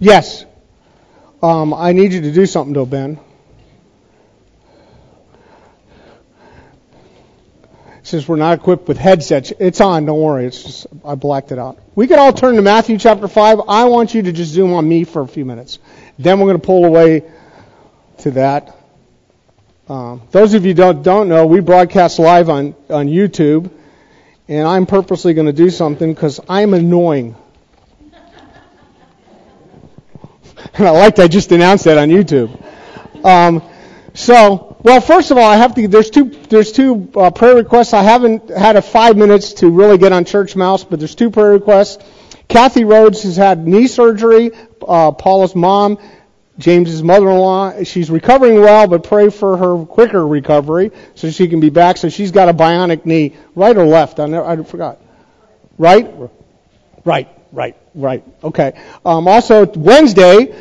Yes. Um, I need you to do something though, Ben. Since we're not equipped with headsets, it's on. Don't worry. It's just I blacked it out. We can all turn to Matthew chapter five. I want you to just zoom on me for a few minutes. Then we're going to pull away to that. Um, those of you don't don't know, we broadcast live on on YouTube, and I'm purposely going to do something because I'm annoying. And I like I just announced that on YouTube. Um, so, well, first of all, I have to. There's two. There's two uh, prayer requests. I haven't had a five minutes to really get on Church Mouse, but there's two prayer requests. Kathy Rhodes has had knee surgery. Uh, Paula's mom, James's mother-in-law, she's recovering well, but pray for her quicker recovery so she can be back. So she's got a bionic knee, right or left? I, never, I forgot. Right, right, right, right. Okay. Um, also, Wednesday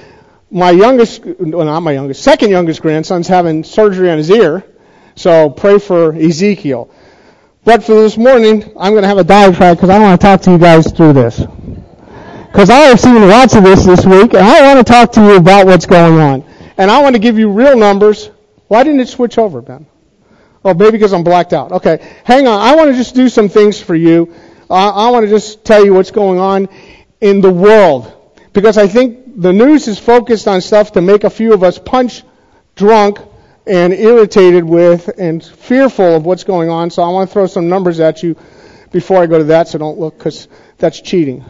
my youngest, well, not my youngest, second youngest grandson's having surgery on his ear. So pray for Ezekiel. But for this morning, I'm going to have a diatribe because I want to talk to you guys through this. Because I have seen lots of this this week, and I want to talk to you about what's going on. And I want to give you real numbers. Why didn't it switch over, Ben? Oh, maybe because I'm blacked out. Okay, hang on. I want to just do some things for you. Uh, I want to just tell you what's going on in the world. Because I think the news is focused on stuff to make a few of us punch drunk and irritated with and fearful of what's going on. So I want to throw some numbers at you before I go to that, so don't look because that's cheating.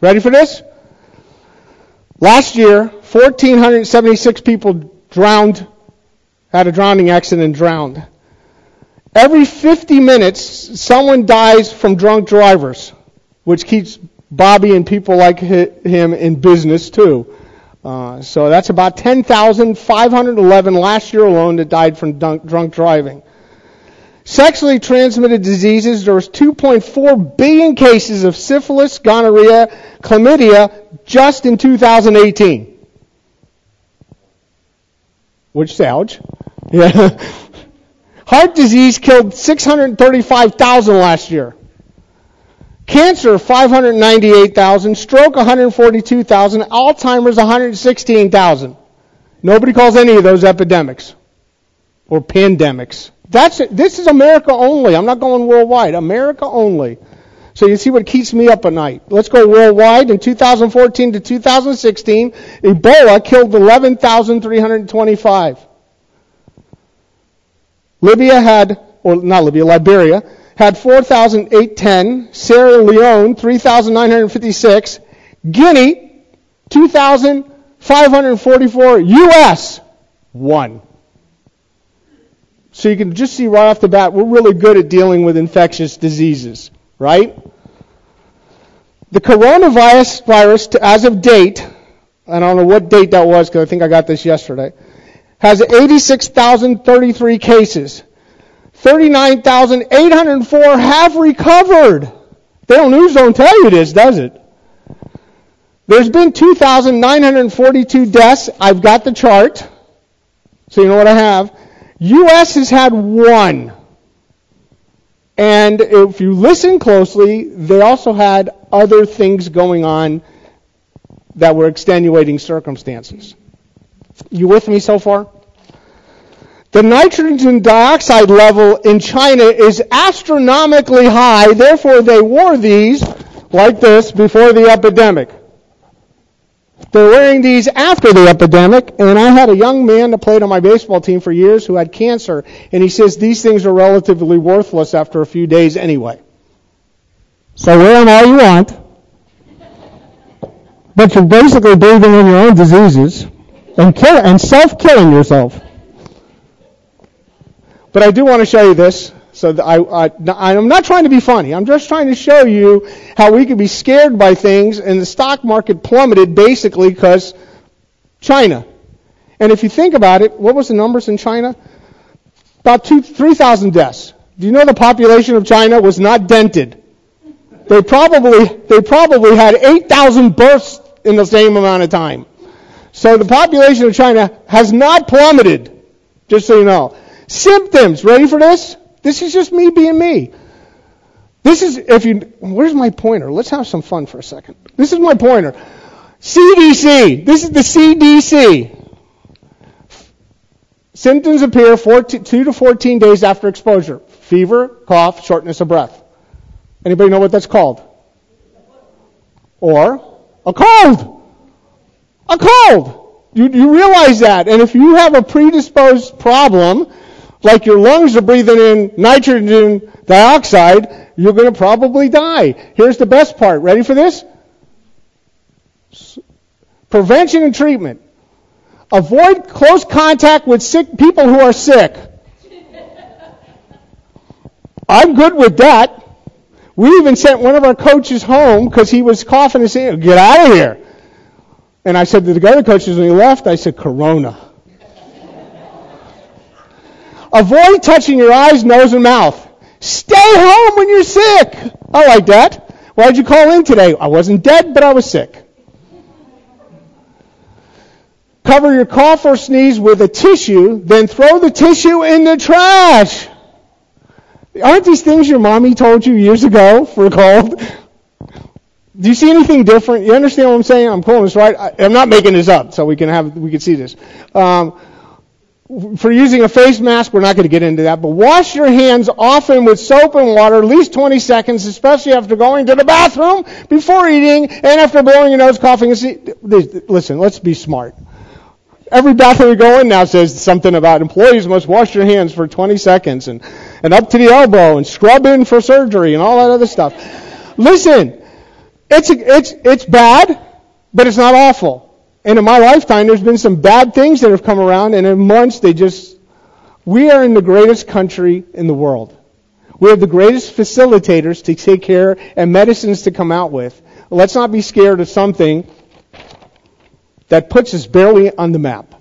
Ready for this? Last year, 1,476 people drowned, had a drowning accident and drowned. Every 50 minutes, someone dies from drunk drivers, which keeps Bobby and people like him in business too. Uh, so that's about 10,511 last year alone that died from drunk, drunk driving. Sexually transmitted diseases, there was 2.4 billion cases of syphilis, gonorrhea, chlamydia just in 2018. Which ouch. Yeah. Heart disease killed 635,000 last year. Cancer, 598,000. Stroke, 142,000. Alzheimer's, 116,000. Nobody calls any of those epidemics or pandemics. That's it. This is America only. I'm not going worldwide. America only. So you see what keeps me up at night. Let's go worldwide. In 2014 to 2016, Ebola killed 11,325. Libya had, or not Libya, Liberia, had 4,810. Sierra Leone, 3,956. Guinea, 2,544. U.S., 1. So you can just see right off the bat, we're really good at dealing with infectious diseases, right? The coronavirus virus, as of date, I don't know what date that was because I think I got this yesterday, has 86,033 cases. 39,804 have recovered. The news don't tell you this, does it? There's been 2,942 deaths. I've got the chart. So you know what I have. U.S. has had one. And if you listen closely, they also had other things going on that were extenuating circumstances. You with me so far? The nitrogen dioxide level in China is astronomically high, therefore they wore these like this before the epidemic. They're wearing these after the epidemic, and I had a young man that played on my baseball team for years who had cancer, and he says these things are relatively worthless after a few days anyway. So wear them all you want, but you're basically breathing in your own diseases and, kill, and self-killing yourself. But I do want to show you this. So I, I, I'm not trying to be funny. I'm just trying to show you how we could be scared by things, and the stock market plummeted basically because China. And if you think about it, what was the numbers in China? About two, 3,000 deaths. Do you know the population of China was not dented? They probably, they probably had 8,000 births in the same amount of time. So the population of China has not plummeted, just so you know. Symptoms. Ready for this? This is just me being me. This is, if you, where's my pointer? Let's have some fun for a second. This is my pointer. CDC. This is the CDC. Symptoms appear 14, 2 to 14 days after exposure. Fever, cough, shortness of breath. Anybody know what that's called? Or a cold. A cold. You, you realize that. And if you have a predisposed problem, like your lungs are breathing in nitrogen dioxide, you're going to probably die. Here's the best part. Ready for this? Prevention and treatment. Avoid close contact with sick people who are sick. I'm good with that. We even sent one of our coaches home because he was coughing and saying, "Get out of here." And I said to the other coaches when he left, I said, "Corona." Avoid touching your eyes, nose, and mouth. Stay home when you're sick. I like that. Why'd you call in today? I wasn't dead, but I was sick. Cover your cough or sneeze with a tissue, then throw the tissue in the trash. Aren't these things your mommy told you years ago for a cold? Do you see anything different? You understand what I'm saying? I'm pulling this right. I, am not making this up, so we can have we can see this. Um, for using a face mask, we're not going to get into that, but wash your hands often with soap and water, at least 20 seconds, especially after going to the bathroom, before eating, and after blowing your nose, coughing, and see. Listen, let's be smart. Every bathroom we go in now says something about employees must wash their hands for 20 seconds and, and up to the elbow and scrub in for surgery and all that other stuff. Listen, it's, it's, it's bad, but it's not awful. And in my lifetime, there's been some bad things that have come around, and in months they just. We are in the greatest country in the world. We have the greatest facilitators to take care and medicines to come out with. Let's not be scared of something that puts us barely on the map.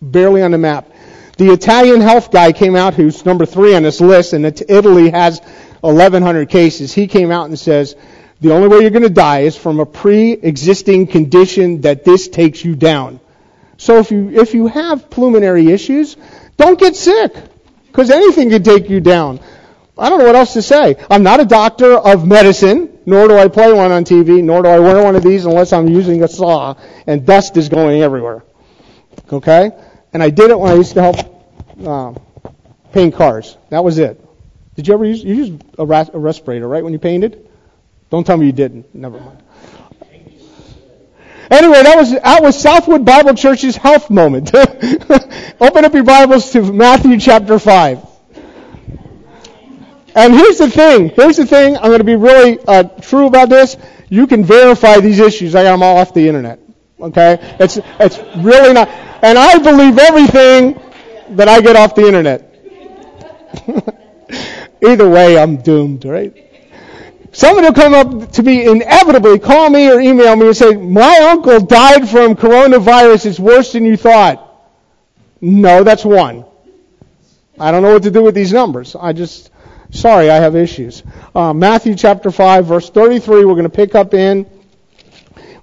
Barely on the map. The Italian health guy came out, who's number three on this list, and Italy has 1,100 cases. He came out and says, the only way you're going to die is from a pre-existing condition that this takes you down. So if you, if you have pulmonary issues, don't get sick, because anything can take you down. I don't know what else to say. I'm not a doctor of medicine, nor do I play one on TV, nor do I wear one of these unless I'm using a saw and dust is going everywhere. Okay? And I did it when I used to help uh, paint cars. That was it. Did you ever use, you used a, a respirator, right, when you painted? Don't tell me you didn't. Never mind. Anyway, that was that was Southwood Bible Church's health moment. Open up your Bibles to Matthew chapter five. And here's the thing. Here's the thing. I'm going to be really uh, true about this. You can verify these issues. I got them all off the internet. Okay? It's it's really not. And I believe everything that I get off the internet. Either way, I'm doomed, right? Someone will come up to me inevitably, call me or email me and say, My uncle died from coronavirus. It's worse than you thought. No, that's one. I don't know what to do with these numbers. I just, sorry, I have issues. Uh, Matthew chapter 5, verse 33, we're going to pick up in.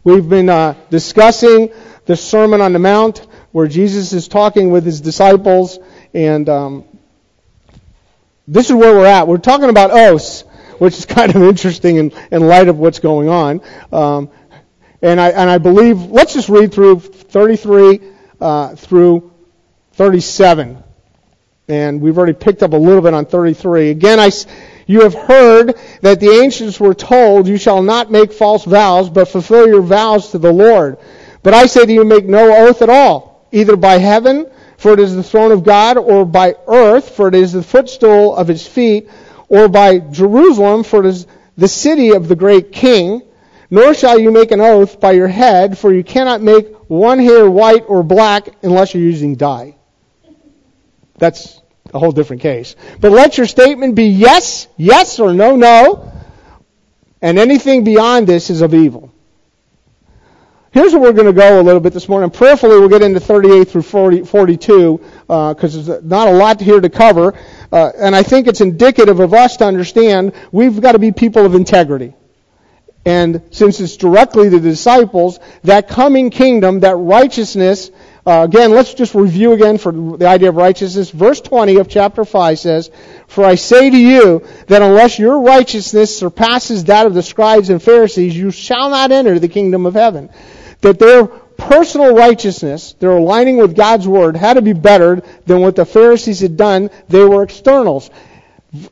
We've been uh, discussing the Sermon on the Mount where Jesus is talking with his disciples, and um, this is where we're at. We're talking about oaths which is kind of interesting in, in light of what's going on. Um, and I and I believe let's just read through 33 uh, through 37, and we've already picked up a little bit on 33. Again, I. You have heard that the ancients were told, You shall not make false vows, but fulfill your vows to the Lord. But I say to you, make no oath at all, either by heaven, for it is the throne of God, or by earth, for it is the footstool of his feet, or by Jerusalem, for it is the city of the great king. Nor shall you make an oath by your head, for you cannot make one hair white or black unless you're using dye. That's a whole different case. But let your statement be yes, yes, or no, no. And anything beyond this is of evil. Here's where we're going to go a little bit this morning. Prayerfully, we'll get into 38 through 40, 42 because uh, there's not a lot here to cover. Uh, and I think it's indicative of us to understand we've got to be people of integrity. And since it's directly the disciples, that coming kingdom, that righteousness, uh, again, let's just review again for the idea of righteousness. Verse 20 of chapter 5 says, For I say to you that unless your righteousness surpasses that of the scribes and Pharisees, you shall not enter the kingdom of heaven. That their personal righteousness, their aligning with God's word, had to be better than what the Pharisees had done. They were externals.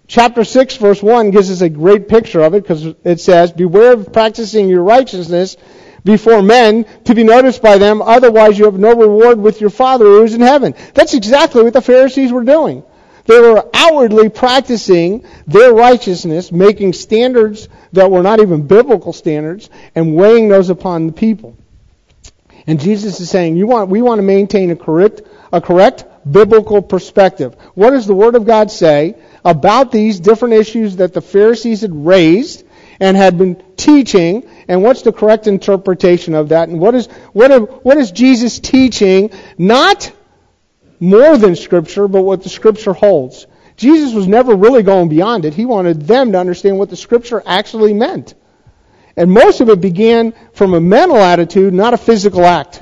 Chapter 6, verse 1 gives us a great picture of it because it says, Beware of practicing your righteousness before men to be noticed by them, otherwise you have no reward with your Father who is in heaven. That's exactly what the Pharisees were doing. They were outwardly practicing their righteousness, making standards that were not even biblical standards, and weighing those upon the people. And Jesus is saying, you want, we want to maintain a correct, a correct biblical perspective. What does the Word of God say about these different issues that the Pharisees had raised and had been teaching, and what's the correct interpretation of that? And what is, what, is Jesus teaching? Not more than Scripture, but what the Scripture holds. Jesus was never really going beyond it. He wanted them to understand what the Scripture actually meant. And most of it began from a mental attitude, not a physical act.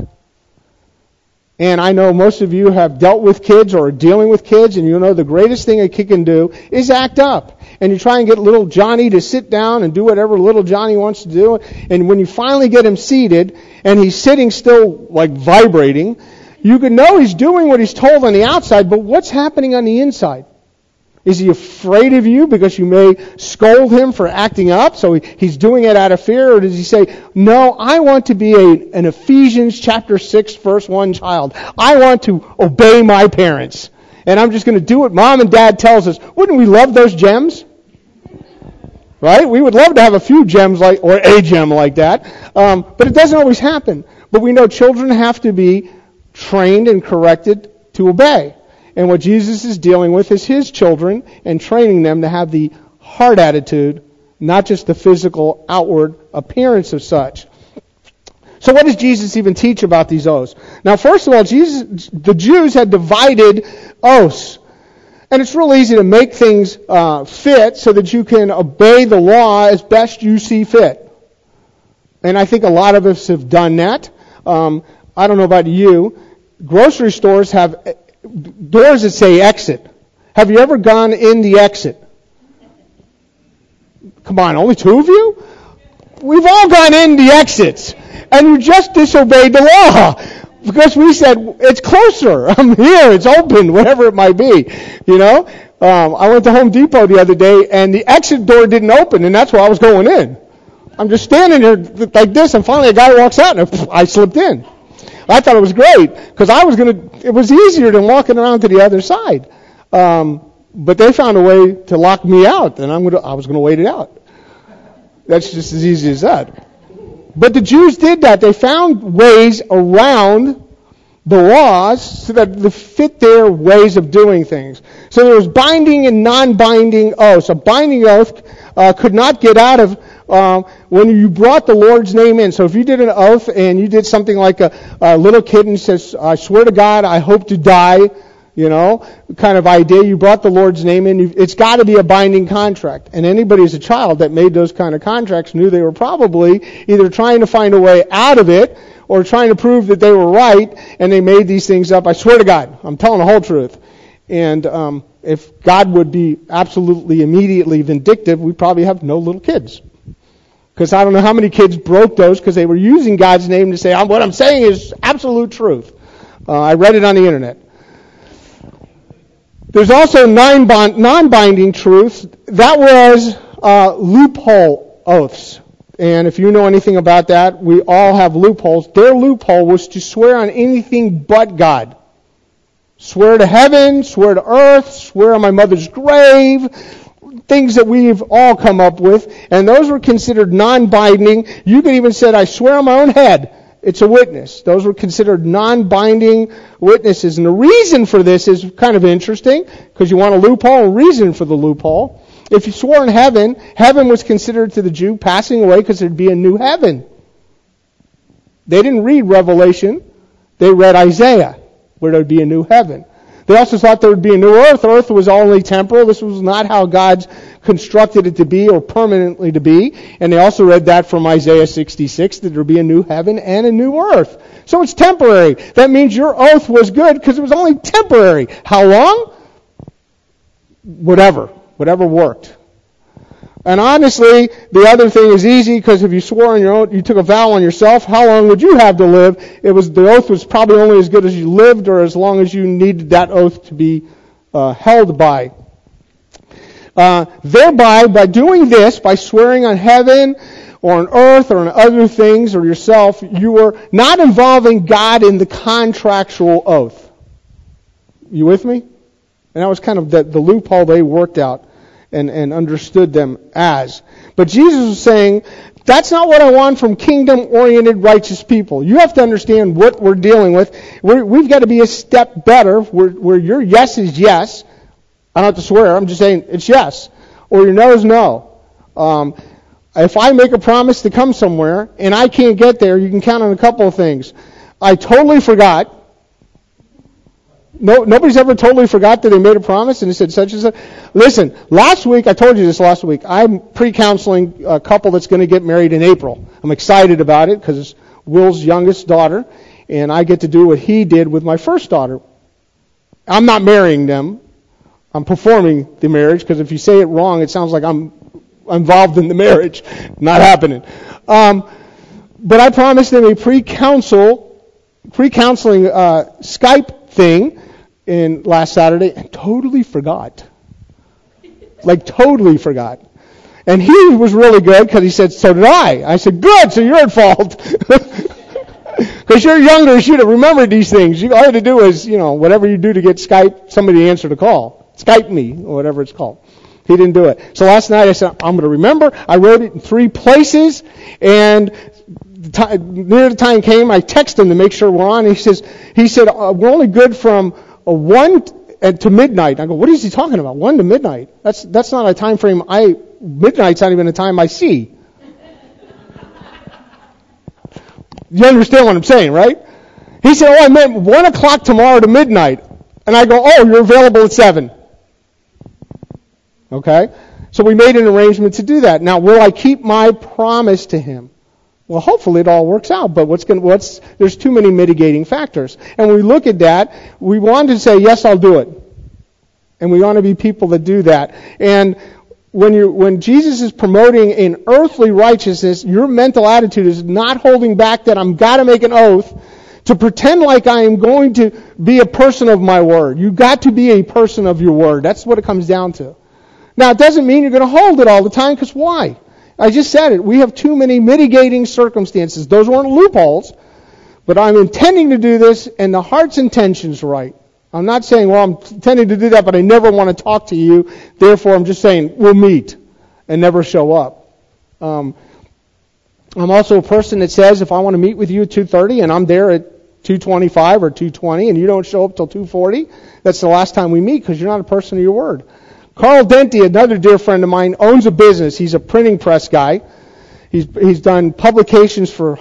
And I know most of you have dealt with kids or are dealing with kids, and you know the greatest thing a kid can do is act up. And you try and get little Johnny to sit down and do whatever little Johnny wants to do. And when you finally get him seated, and he's sitting still like vibrating, you can know he's doing what he's told on the outside, but what's happening on the inside? Is he afraid of you because you may scold him for acting up, so he's doing it out of fear? Or does he say, No, I want to be a, an Ephesians chapter 6, verse 1 child. I want to obey my parents. And I'm just going to do what mom and dad tells us. Wouldn't we love those gems? Right? We would love to have a few gems like, or a gem like that. Um, but it doesn't always happen. But we know children have to be trained and corrected to obey. And what Jesus is dealing with is his children and training them to have the heart attitude, not just the physical outward appearance of such. So what does Jesus even teach about these oaths? Now, first of all, Jesus, the Jews had divided oaths. And it's real easy to make things uh, fit so that you can obey the law as best you see fit. And I think a lot of us have done that. Um, I don't know about you. Grocery stores have doors that say exit. Have you ever gone in the exit? Come on, only two of you? We've all gone in the exits. And you just disobeyed the law. Because we said, it's closer. I'm here. It's open, whatever it might be. You know? Um, I went to Home Depot the other day and the exit door didn't open and that's where I was going in. I'm just standing there like this and finally a guy walks out and I slipped in. I thought it was great because I was going to. It was easier than walking around to the other side. Um, but they found a way to lock me out, and I'm to, I was going to wait it out. That's just as easy as that. But the Jews did that. They found ways around the laws so that they fit their ways of doing things. So there was binding and non-binding oaths. A binding oath uh, could not get out of um, when you brought the Lord's name in. So if you did an oath and you did something like a, a little kid and says, I swear to God, I hope to die, you know, kind of idea, you brought the Lord's name in, it's got to be a binding contract. And anybody as a child that made those kind of contracts knew they were probably either trying to find a way out of it or trying to prove that they were right, and they made these things up. I swear to God, I'm telling the whole truth. And um, if God would be absolutely immediately vindictive, we'd probably have no little kids. Because I don't know how many kids broke those because they were using God's name to say, what I'm saying is absolute truth. Uh, I read it on the internet. There's also non-binding truths. That was uh, loophole oaths. And if you know anything about that, we all have loopholes. Their loophole was to swear on anything but God. Swear to heaven, swear to earth, swear on my mother's grave, things that we've all come up with, and those were considered non-binding. You could even say, I swear on my own head, it's a witness. Those were considered non-binding witnesses. And the reason for this is kind of interesting, because you want a loophole, a reason for the loophole. If you swore in heaven, heaven was considered to the Jew passing away because there'd be a new heaven. They didn't read Revelation. They read Isaiah, where there'd be a new heaven. They also thought there would be a new earth. Earth was only temporal. This was not how God's constructed it to be or permanently to be. And they also read that from Isaiah 66 that there would be a new heaven and a new earth. So it's temporary. That means your oath was good because it was only temporary. How long? whatever, whatever worked. And honestly, the other thing is easy because if you swore on your own, you took a vow on yourself, how long would you have to live? It was the oath was probably only as good as you lived, or as long as you needed that oath to be uh, held by. Uh, thereby, by doing this, by swearing on heaven or on earth or on other things or yourself, you are not involving God in the contractual oath. You with me? And that was kind of the, the loophole they worked out and, and understood them as. But Jesus was saying, that's not what I want from kingdom-oriented righteous people. You have to understand what we're dealing with. we have got to be a step better where, where your yes is yes. I don't have to swear. I'm just saying it's yes. Or your no is no. Um, if I make a promise to come somewhere and I can't get there, you can count on a couple of things. I totally forgot. No, nobody's ever totally forgot that they made a promise and they said such and such. Listen, last week, I told you this last week, I'm pre-counseling a couple that's going to get married in April. I'm excited about it because it's Will's youngest daughter, and I get to do what he did with my first daughter. I'm not marrying them. I'm performing the marriage because if you say it wrong, it sounds like I'm involved in the marriage. Not happening. Um, but I promised them a pre-counsel, pre-counseling uh, Skype thing in last Saturday and totally forgot. Like totally forgot. And he was really good because he said, so did I. I said, good, so you're at fault. Because you're younger, you should have remembered these things. You, all you had to do is, you know, whatever you do to get Skype, somebody to answer the call. Skype me, or whatever it's called. He didn't do it. So last night I said, I'm going to remember. I wrote it in three places, and near the time came, I texted him to make sure we're on. He says, he said, uh, we're only good from a one to midnight. I go, what is he talking about? One to midnight? That's that's not a time frame. I midnight's not even a time I see. you understand what I'm saying, right? He said, oh, I meant one o'clock tomorrow to midnight. And I go, oh, you're available at seven. Okay? So we made an arrangement to do that. Now, will I keep my promise to him? Well, hopefully it all works out, but what's going what's there's too many mitigating factors. And when we look at that, we want to say, yes, I'll do it. And we want to be people that do that. And when you when Jesus is promoting an earthly righteousness, your mental attitude is not holding back that I'm got to make an oath to pretend like I am going to be a person of my word. You've got to be a person of your word. That's what it comes down to. Now, it doesn't mean you're going to hold it all the time, because why? I just said it. We have too many mitigating circumstances. Those weren't loopholes, but I'm intending to do this, and the heart's intention's right. I'm not saying, well, I'm intending to do that, but I never want to talk to you. Therefore, I'm just saying we'll meet and never show up. Um, I'm also a person that says if I want to meet with you at 2:30 and I'm there at 2:25 or 2:20 and you don't show up till 2:40, that's the last time we meet because you're not a person of your word. Carl Denti, another dear friend of mine, owns a business. He's a printing press guy. He's, he's done publications for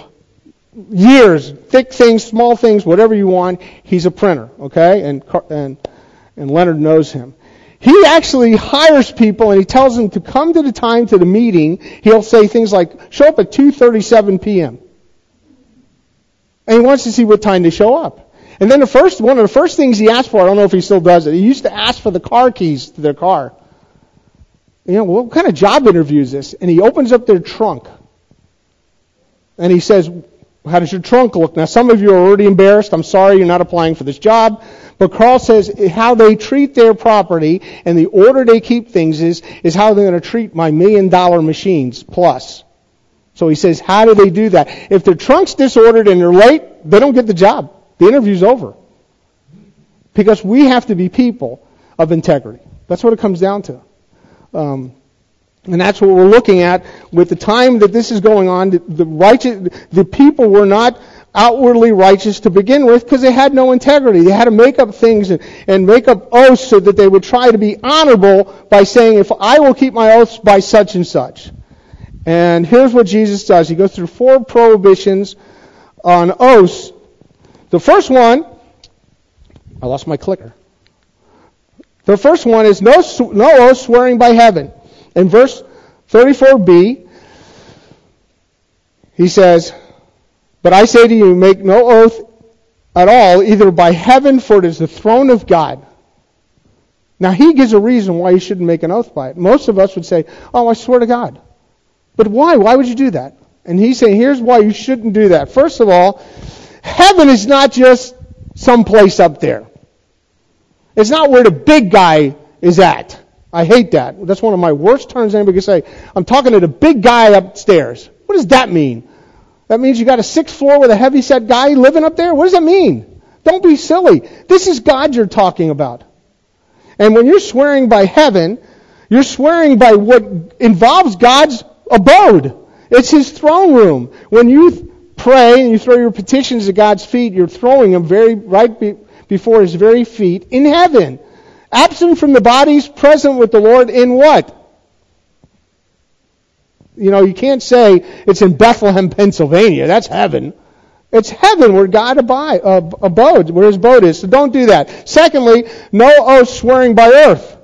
years, thick things, small things, whatever you want. He's a printer, okay? And, and, and Leonard knows him. He actually hires people and he tells them to come to the time to the meeting. He'll say things like, show up at 2.37 p.m. And he wants to see what time they show up. And then the first one of the first things he asked for, I don't know if he still does it. He used to ask for the car keys to their car. You know, what kind of job interview is this? And he opens up their trunk. And he says, How does your trunk look? Now, some of you are already embarrassed. I'm sorry you're not applying for this job. But Carl says how they treat their property and the order they keep things is, is how they're going to treat my million dollar machines plus. So he says, How do they do that? If their trunk's disordered and they're late, they don't get the job. The interview's over. Because we have to be people of integrity. That's what it comes down to. Um, and that's what we're looking at with the time that this is going on. The, the, righteous, the people were not outwardly righteous to begin with because they had no integrity. They had to make up things and, and make up oaths so that they would try to be honorable by saying, if I will keep my oaths by such and such. And here's what Jesus does. He goes through four prohibitions on oaths the first one, I lost my clicker. The first one is no, no oath swearing by heaven. In verse 34b, he says, But I say to you, make no oath at all, either by heaven, for it is the throne of God. Now, he gives a reason why you shouldn't make an oath by it. Most of us would say, oh, I swear to God. But why? Why would you do that? And he's saying, here's why you shouldn't do that. First of all, heaven is not just some place up there. It's not where the big guy is at. I hate that. That's one of my worst terms anybody can say. I'm talking to the big guy upstairs. What does that mean? That means you got a sixth floor with a heavy set guy living up there? What does that mean? Don't be silly. This is God you're talking about. And when you're swearing by heaven, you're swearing by what involves God's abode. It's His throne room. When you pray and you throw your petitions at God's feet, you're throwing them very right be, before His very feet in heaven. Absent from the bodies, present with the Lord in what? You know, you can't say it's in Bethlehem, Pennsylvania. That's heaven. It's heaven where God abide, uh, abode, where his abode is. So don't do that. Secondly, no oath swearing by earth.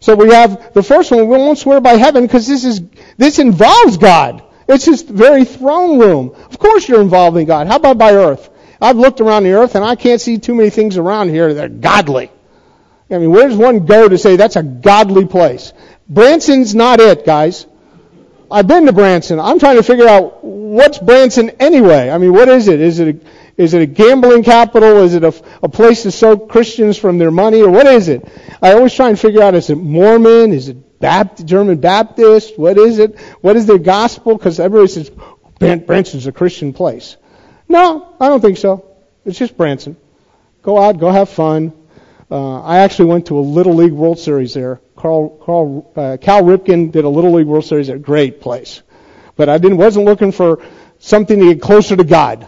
So we have the first one, we won't swear by heaven because this is, this involves God. It's his very throne room. Of course you're involving God. How about by earth? I've looked around the earth and I can't see too many things around here that are godly. I mean, where does one go to say that's a godly place? Branson's not it, guys. I've been to Branson. I'm trying to figure out what's Branson anyway. I mean, what is it? Is it a, is it a gambling capital? Is it a, a place to soak Christians from their money, or what is it? I always try and figure out: is it Mormon? Is it Baptist, German Baptist? What is it? What is their gospel? Because everybody says Branson's a Christian place. No, I don't think so. It's just Branson. Go out, go have fun. Uh, I actually went to a Little League World Series there Carl, Carl uh, Cal Ripken did a Little League World Series at great place. But I didn't, wasn't looking for something to get closer to God.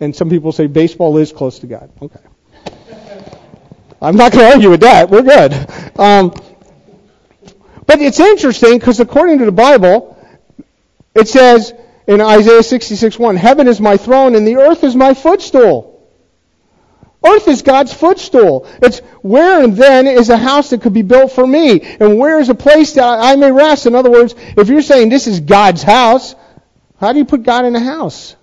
And some people say baseball is close to God. Okay. I'm not going to argue with that. We're good. Um, but it's interesting because according to the Bible, it says in Isaiah 66 1, "Heaven is my throne and the earth is my footstool." Earth is God's footstool. It's where and then is a house that could be built for me, and where is a place that I may rest. In other words, if you're saying this is God's house, how do you put God in a house?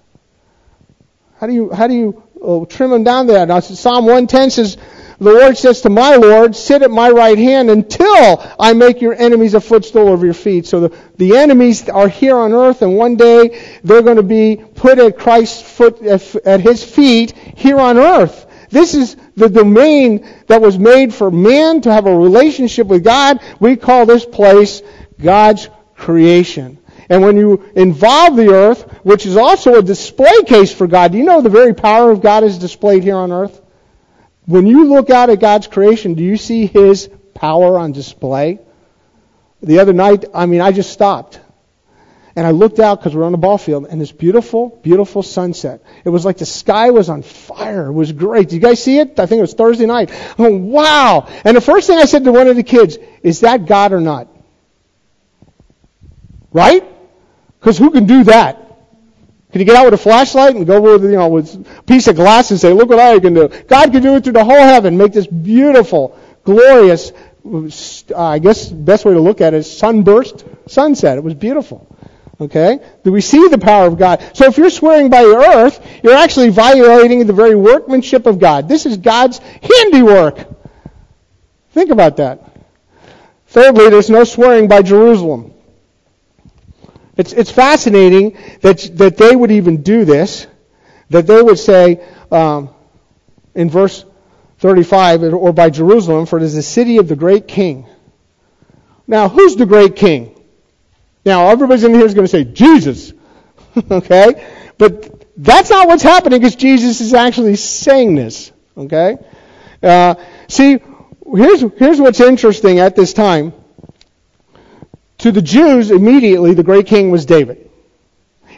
How do you how do you oh, trim him down there? Now, Psalm 110 says, "The Lord says to my Lord, sit at my right hand until I make your enemies a footstool of your feet." So the, the enemies are here on earth, and one day they're going to be put at Christ's foot at His feet here on earth. This is the domain that was made for man to have a relationship with God. We call this place God's creation. And when you involve the earth, which is also a display case for God, do you know the very power of God is displayed here on earth? When you look out at God's creation, do you see His power on display? The other night, I mean, I just stopped. And I looked out because we're on the ball field, and this beautiful, beautiful sunset. It was like the sky was on fire. It was great. Did you guys see it? I think it was Thursday night. I Oh, wow. And the first thing I said to one of the kids, is that God or not? Right? Because who can do that? Can you get out with a flashlight and go with, you know, with a piece of glass and say, look what I can do? God can do it through the whole heaven, make this beautiful, glorious, uh, I guess the best way to look at it is sunburst sunset. It was beautiful. Okay? Do we see the power of God? So if you're swearing by your earth, you're actually violating the very workmanship of God. This is God's handiwork. Think about that. Thirdly, there's no swearing by Jerusalem. It's, it's fascinating that, that they would even do this, that they would say um, in verse 35, or by Jerusalem, for it is the city of the great king. Now, who's the great king? Now, everybody's in here is going to say, Jesus. okay? But that's not what's happening because Jesus is actually saying this. Okay? Uh, see, here's, here's what's interesting at this time. To the Jews, immediately, the great king was David.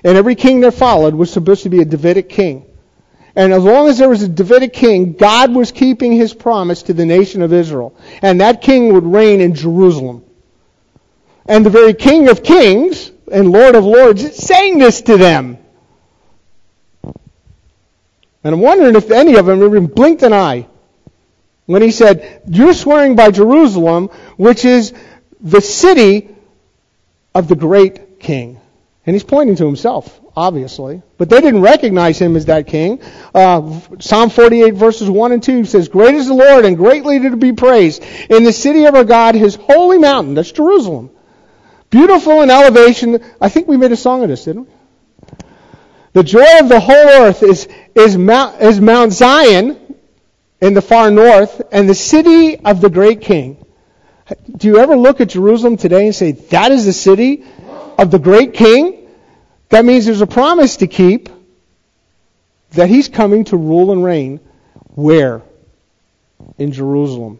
And every king that followed was supposed to be a Davidic king. And as long as there was a Davidic king, God was keeping his promise to the nation of Israel. And that king would reign in Jerusalem. And the very King of Kings and Lord of Lords is saying this to them. And I'm wondering if any of them even blinked an eye when he said, You're swearing by Jerusalem, which is the city of the great king. And he's pointing to himself, obviously. But they didn't recognize him as that king. Uh, Psalm 48 verses 1 and 2 says, Great is the Lord and greatly to be praised in the city of our God, his holy mountain. That's Jerusalem. Beautiful in elevation. I think we made a song of this, didn't we? The joy of the whole earth is, is, Mount, is Mount Zion in the far north and the city of the great king. Do you ever look at Jerusalem today and say, that is the city of the great king? That means there's a promise to keep that he's coming to rule and reign. Where? In Jerusalem.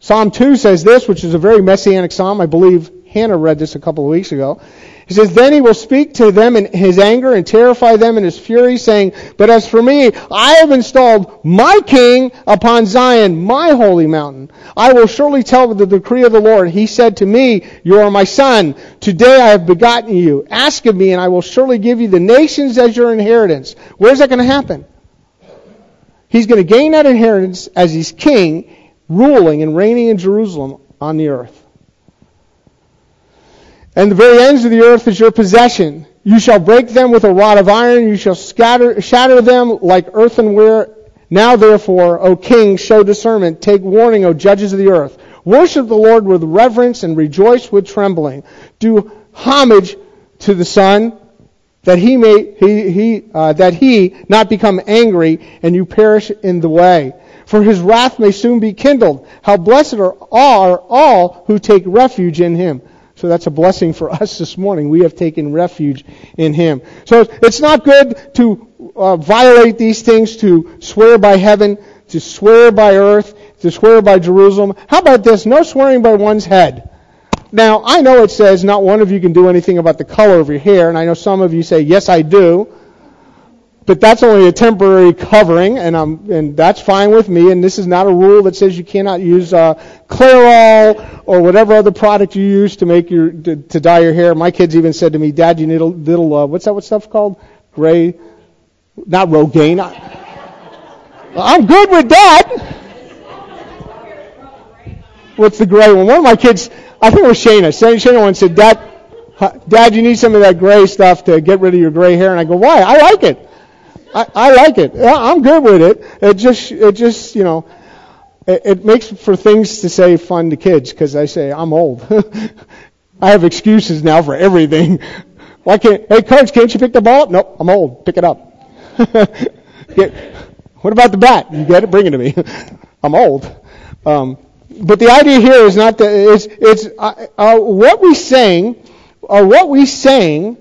Psalm 2 says this, which is a very messianic psalm. I believe Hannah read this a couple of weeks ago. He says, Then he will speak to them in his anger and terrify them in his fury, saying, But as for me, I have installed my king upon Zion, my holy mountain. I will surely tell the decree of the Lord. He said to me, You are my son. Today I have begotten you. Ask of me, and I will surely give you the nations as your inheritance. Where's that going to happen? He's going to gain that inheritance as he's king, ruling and reigning in Jerusalem on the earth. And the very ends of the earth is your possession. You shall break them with a rod of iron. You shall scatter, shatter them like earthenware. Now therefore, O king, show discernment. Take warning, O judges of the earth. Worship the Lord with reverence and rejoice with trembling. Do homage to the Son, that he may he, he uh, that he not become angry and you perish in the way. For his wrath may soon be kindled. How blessed are all, are all who take refuge in him. So that's a blessing for us this morning. We have taken refuge in Him. So it's not good to uh, violate these things, to swear by heaven, to swear by earth, to swear by Jerusalem. How about this? No swearing by one's head. Now, I know it says not one of you can do anything about the color of your hair, and I know some of you say, yes, I do but that's only a temporary covering, and, I'm, and that's fine with me. And this is not a rule that says you cannot use uh, Clairol or whatever other product you use to make your to, to dye your hair. My kids even said to me, "Dad, you need a little uh, what's that? What stuff called? Gray? Not Rogaine. I'm good with that." What's the gray one? One of my kids, I think it was Shayna. Shayna once said, "Dad, Dad, you need some of that gray stuff to get rid of your gray hair." And I go, "Why? I like it." I, I like it. I'm good with it. It just, it just, you know, it, it makes for things to say fun to kids because I say I'm old. I have excuses now for everything. Why can't? Hey, coach, can't you pick the ball up? Nope, I'm old. Pick it up. get, what about the bat? You get it? Bring it to me. I'm old. Um, but the idea here is not that it's, it's uh, uh, what we saying, or what we saying,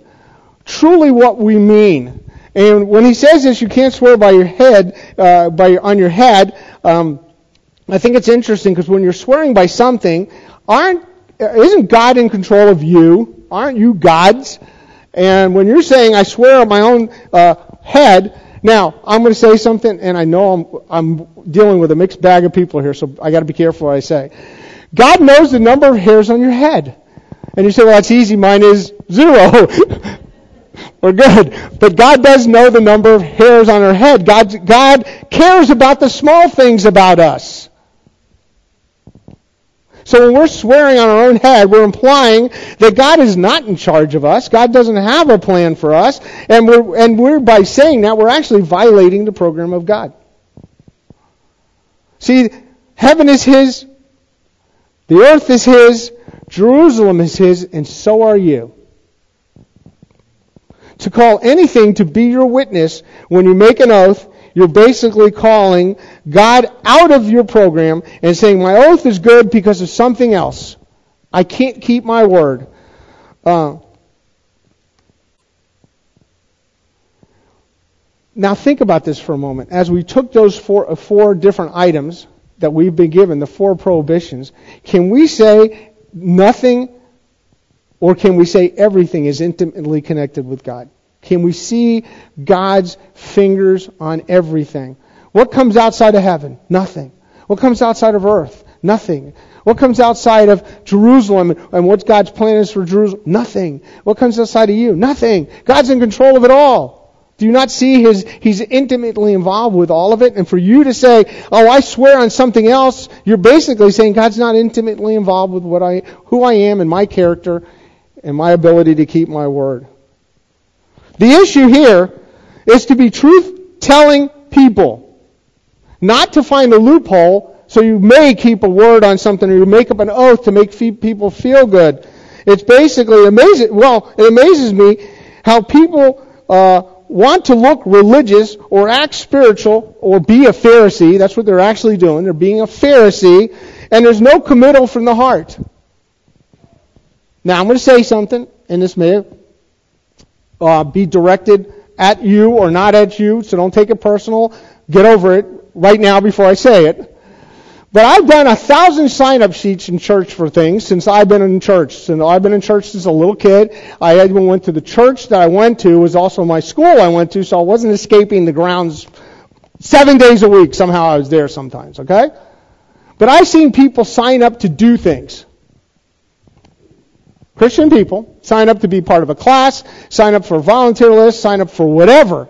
truly what we mean. And when he says this, you can't swear by your head, uh, by your, on your head. Um, I think it's interesting because when you're swearing by something, aren't isn't God in control of you? Aren't you God's? And when you're saying, "I swear on my own uh, head," now I'm going to say something, and I know I'm I'm dealing with a mixed bag of people here, so I got to be careful what I say. God knows the number of hairs on your head. And you say, well, that's easy. Mine is zero. We're good. But God does know the number of hairs on our head. God, God cares about the small things about us. So when we're swearing on our own head, we're implying that God is not in charge of us. God doesn't have a plan for us. And we're, and we're by saying that, we're actually violating the program of God. See, heaven is His. The earth is His. Jerusalem is His. And so are you to call anything to be your witness when you make an oath, you're basically calling God out of your program and saying, My oath is good because of something else. I can't keep my word. Uh, now, think about this for a moment. As we took those four, uh, four different items that we've been given, the four prohibitions, can we say nothing or can we say everything is intimately connected with God? Can we see God's fingers on everything? What comes outside of heaven? Nothing. What comes outside of earth? Nothing. What comes outside of Jerusalem and what God's plan is for Jerusalem? Nothing. What comes outside of you? Nothing. God's in control of it all. Do you not see his, he's intimately involved with all of it? And for you to say, oh, I swear on something else, you're basically saying God's not intimately involved with what I, who I am and my character and my ability to keep my word. The issue here is to be truth telling people, not to find a loophole so you may keep a word on something or you make up an oath to make people feel good. It's basically amazing. Well, it amazes me how people uh, want to look religious or act spiritual or be a Pharisee. That's what they're actually doing. They're being a Pharisee, and there's no committal from the heart. Now, I'm going to say something, and this may uh, be directed at you or not at you, so don't take it personal. Get over it right now before I say it. But I've done a thousand sign-up sheets in church for things since I've been in church. Since I've been in church since a little kid. I even went to the church that I went to was also my school I went to, so I wasn't escaping the grounds seven days a week. Somehow I was there sometimes, okay? But I've seen people sign up to do things. Christian people sign up to be part of a class, sign up for a volunteer list, sign up for whatever.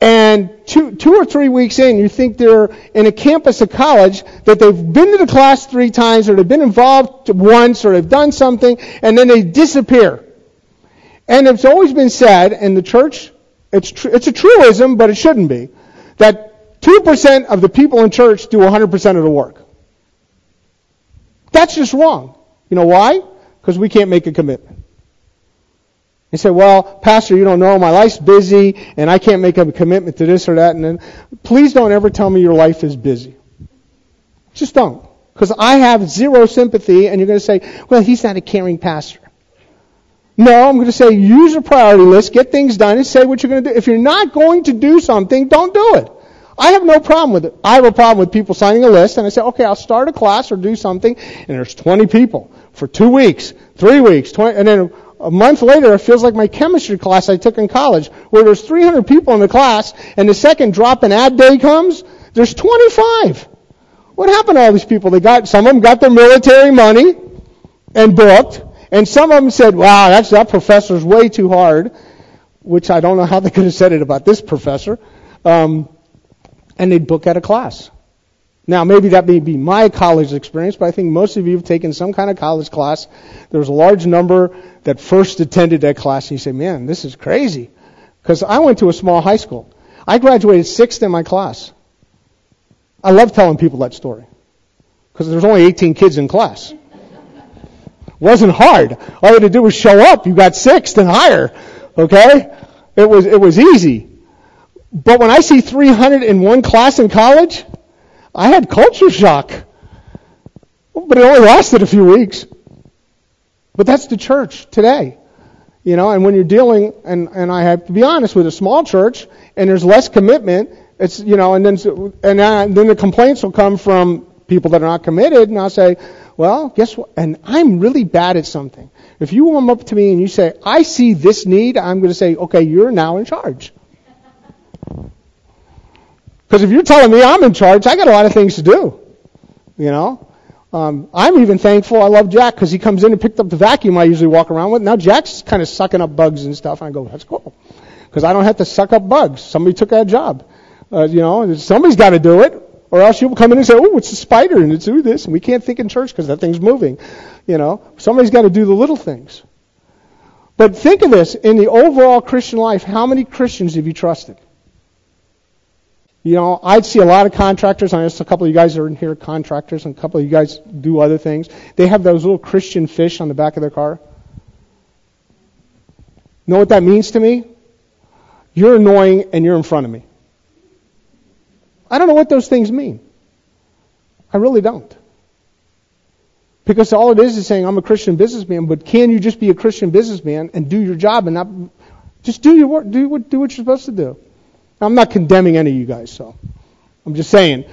And two, two or three weeks in, you think they're in a campus of college, that they've been to the class three times, or they've been involved once, or they've done something, and then they disappear. And it's always been said in the church, it's, tr- it's a truism, but it shouldn't be, that 2% of the people in church do 100% of the work. That's just wrong. You know why? Because we can't make a commitment. He said, well, Pastor, you don't know, my life's busy, and I can't make a commitment to this or that. And then, please don't ever tell me your life is busy. Just don't. Because I have zero sympathy, and you're going to say, well, he's not a caring pastor. No, I'm going to say, use a priority list, get things done, and say what you're going to do. If you're not going to do something, don't do it. I have no problem with it. I have a problem with people signing a list, and I say, okay, I'll start a class or do something, and there's 20 people for two weeks, three weeks, 20, and then a month later, it feels like my chemistry class I took in college, where there's 300 people in the class, and the second drop in ad day comes, there's 25. What happened to all these people? They got some of them got their military money and booked, and some of them said, "Wow, that's that professor's way too hard," which I don't know how they could have said it about this professor. Um, and they'd book out a class. Now, maybe that may be my college experience, but I think most of you have taken some kind of college class. There's a large number that first attended that class, and you say, man, this is crazy. Because I went to a small high school. I graduated sixth in my class. I love telling people that story. Because there's only 18 kids in class. Wasn't hard. All you had to do was show up. You got sixth and higher. Okay? It was, it was easy. But when I see 300 in one class in college, I had culture shock. But it only lasted a few weeks. But that's the church today. You know, and when you're dealing, and, and I have to be honest, with a small church, and there's less commitment, it's, you know, and then, and then the complaints will come from people that are not committed, and I'll say, well, guess what? And I'm really bad at something. If you come up to me and you say, I see this need, I'm going to say, okay, you're now in charge. Because if you're telling me I'm in charge, I got a lot of things to do. You know? Um, I'm even thankful. I love Jack because he comes in and picked up the vacuum I usually walk around with. Now Jack's kind of sucking up bugs and stuff. And I go, that's cool. Because I don't have to suck up bugs. Somebody took that job. Uh, you know, somebody's got to do it. Or else you'll come in and say, oh, it's a spider and it's do this. And we can't think in church because that thing's moving. You know, somebody's got to do the little things. But think of this. In the overall Christian life, how many Christians have you trusted? You know, I'd see a lot of contractors. I know a couple of you guys are in here contractors, and a couple of you guys do other things. They have those little Christian fish on the back of their car. Know what that means to me? You're annoying and you're in front of me. I don't know what those things mean. I really don't. Because all it is is saying, I'm a Christian businessman, but can you just be a Christian businessman and do your job and not just do your work, do what, do what you're supposed to do? I'm not condemning any of you guys, so I'm just saying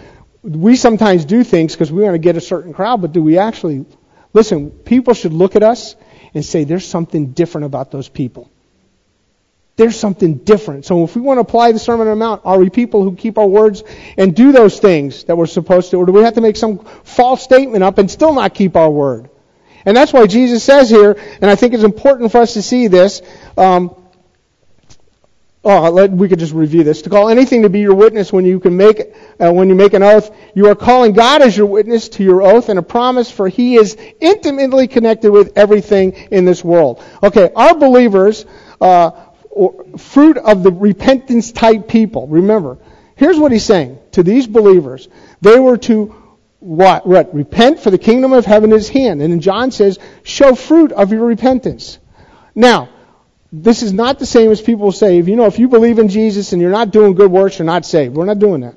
we sometimes do things because we want to get a certain crowd, but do we actually listen? People should look at us and say there's something different about those people. There's something different. So if we want to apply the Sermon on the Mount, are we people who keep our words and do those things that we're supposed to, or do we have to make some false statement up and still not keep our word? And that's why Jesus says here, and I think it's important for us to see this. Um, Oh, let, we could just review this. To call anything to be your witness when you can make uh, when you make an oath, you are calling God as your witness to your oath and a promise, for He is intimately connected with everything in this world. Okay, our believers, uh, fruit of the repentance type people. Remember, here's what He's saying to these believers: they were to what? what? Repent, for the kingdom of heaven is hand. And then John says, show fruit of your repentance. Now this is not the same as people say, if you know, if you believe in Jesus and you're not doing good works, you're not saved. We're not doing that.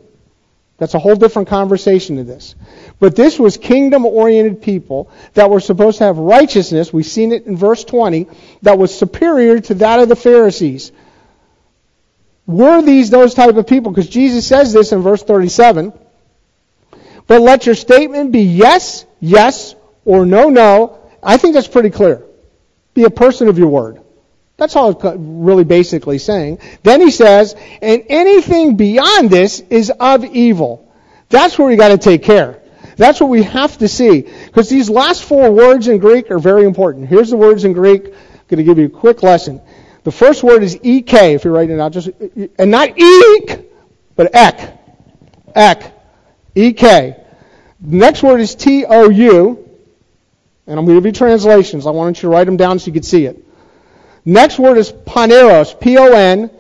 That's a whole different conversation to this. But this was kingdom oriented people that were supposed to have righteousness. We've seen it in verse 20 that was superior to that of the Pharisees. Were these those type of people? Because Jesus says this in verse 37. But let your statement be yes, yes, or no, no. I think that's pretty clear. Be a person of your word. That's all it's really basically saying. Then he says, and anything beyond this is of evil. That's where we got to take care. That's what we have to see. Because these last four words in Greek are very important. Here's the words in Greek. I'm going to give you a quick lesson. The first word is ek, if you're writing it out, just, and not eek, but ek. Ek. Ek. The next word is T-O-U, and I'm going to give you translations. I want you to write them down so you can see it. Next word is poneros, P-O-N-E-R-O-S,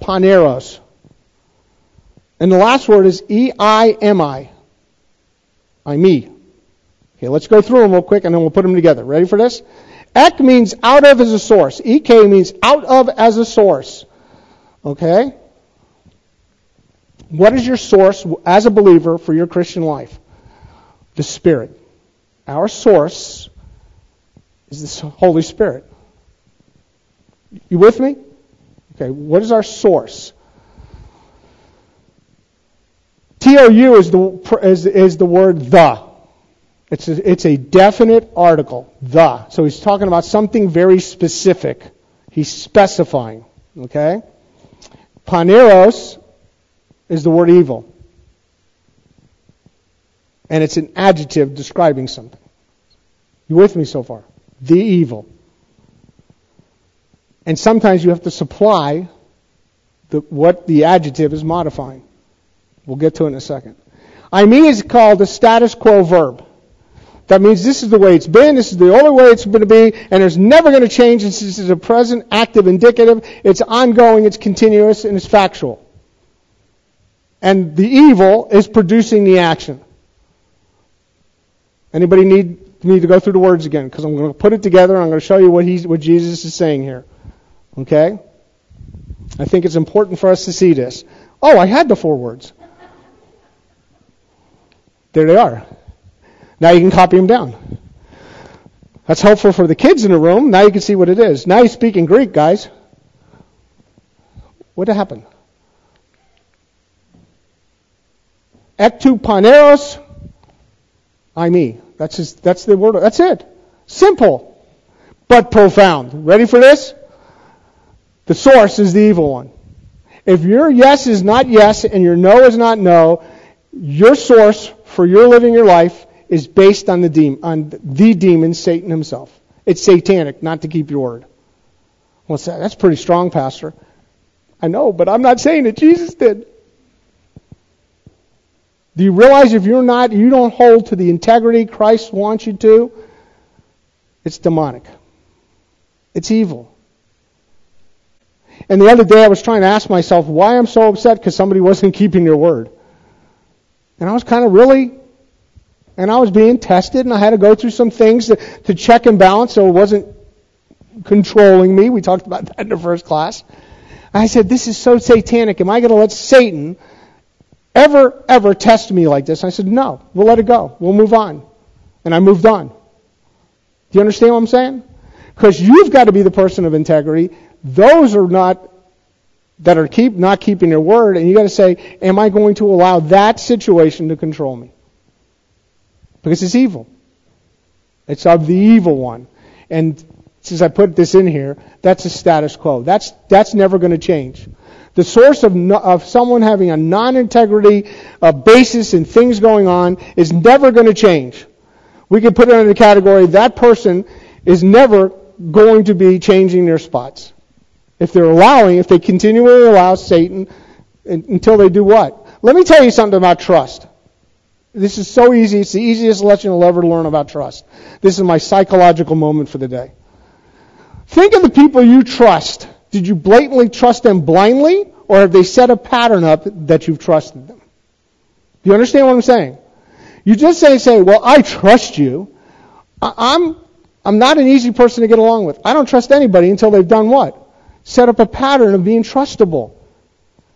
poneros. And the last word is E-I-M-I, I, me. Okay, let's go through them real quick and then we'll put them together. Ready for this? Ek means out of as a source. Ek means out of as a source. Okay? What is your source as a believer for your Christian life? The Spirit. Our source is the Holy Spirit. You with me? Okay, what is our source? TOU is the, is, is the word the. It's a, it's a definite article, the. So he's talking about something very specific. He's specifying. Okay? Poneros is the word evil. And it's an adjective describing something. You with me so far? The evil. And sometimes you have to supply the, what the adjective is modifying. We'll get to it in a second. I mean is called a status quo verb. That means this is the way it's been, this is the only way it's going to be, and it's never going to change. This is a present, active, indicative. It's ongoing, it's continuous, and it's factual. And the evil is producing the action. Anybody need need to go through the words again because I'm going to put it together and I'm going to show you what, he's, what Jesus is saying here. Okay? I think it's important for us to see this. Oh, I had the four words. There they are. Now you can copy them down. That's helpful for the kids in the room. Now you can see what it is. Now you speak in Greek, guys. What happened? Ektu poneros, I me. That's just, that's the word. That's it. Simple, but profound. Ready for this? The source is the evil one. If your yes is not yes and your no is not no, your source for your living your life is based on the demon, on the demon, Satan himself. It's satanic not to keep your word. Well. That's pretty strong, Pastor. I know, but I'm not saying it. Jesus did. Do you realize if you're not, you don't hold to the integrity Christ wants you to, it's demonic. It's evil. And the other day I was trying to ask myself why I'm so upset because somebody wasn't keeping their word. And I was kind of really, and I was being tested and I had to go through some things to, to check and balance so it wasn't controlling me. We talked about that in the first class. I said, this is so satanic. Am I going to let Satan ever, ever test me like this? I said, no, we'll let it go. We'll move on. And I moved on. Do you understand what I'm saying? Because you've got to be the person of integrity. Those are not that are keep not keeping your word, and you got to say, am I going to allow that situation to control me? Because it's evil. It's of the evil one. And since I put this in here, that's the status quo. That's that's never going to change. The source of, no, of someone having a non-integrity uh, basis and things going on is never going to change. We can put it under the category that person is never going to be changing their spots. If they're allowing, if they continually allow Satan until they do what? Let me tell you something about trust. This is so easy. It's the easiest lesson you'll ever learn about trust. This is my psychological moment for the day. Think of the people you trust. Did you blatantly trust them blindly, or have they set a pattern up that you've trusted them? Do you understand what I'm saying? You just say, say, well, I trust you. I'm, I'm not an easy person to get along with. I don't trust anybody until they've done what? Set up a pattern of being trustable.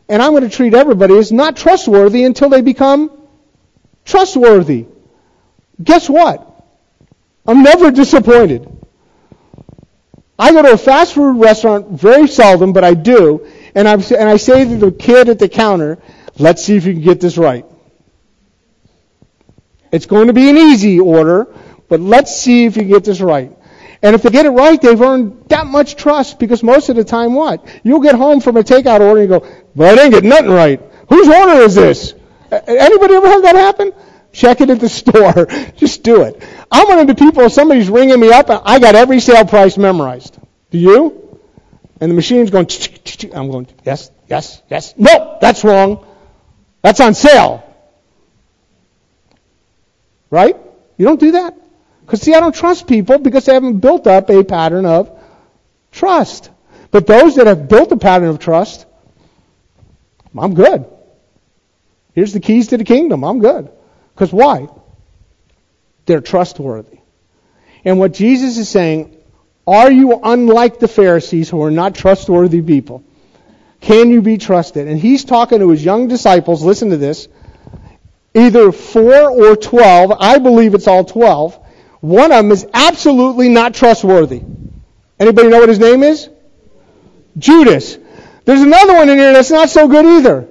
And I'm going to treat everybody as not trustworthy until they become trustworthy. Guess what? I'm never disappointed. I go to a fast food restaurant very seldom, but I do, and, i and I say to the kid at the counter, let's see if you can get this right. It's going to be an easy order, but let's see if you get this right. And if they get it right, they've earned that much trust because most of the time, what? You'll get home from a takeout order and you go, well, I didn't get nothing right. Whose order is this? Anybody ever had that happen? Check it at the store. Just do it. I'm one of the people, somebody's ringing me up, and I got every sale price memorized. Do you? And the machine's going, I'm going, yes, yes, yes. No, that's wrong. That's on sale. Right? You don't do that? Because, see, I don't trust people because they haven't built up a pattern of trust. But those that have built a pattern of trust, I'm good. Here's the keys to the kingdom. I'm good. Because why? They're trustworthy. And what Jesus is saying, are you unlike the Pharisees who are not trustworthy people? Can you be trusted? And he's talking to his young disciples. Listen to this either 4 or 12. I believe it's all 12. One of them is absolutely not trustworthy. Anybody know what his name is? Judas. There's another one in here that's not so good either.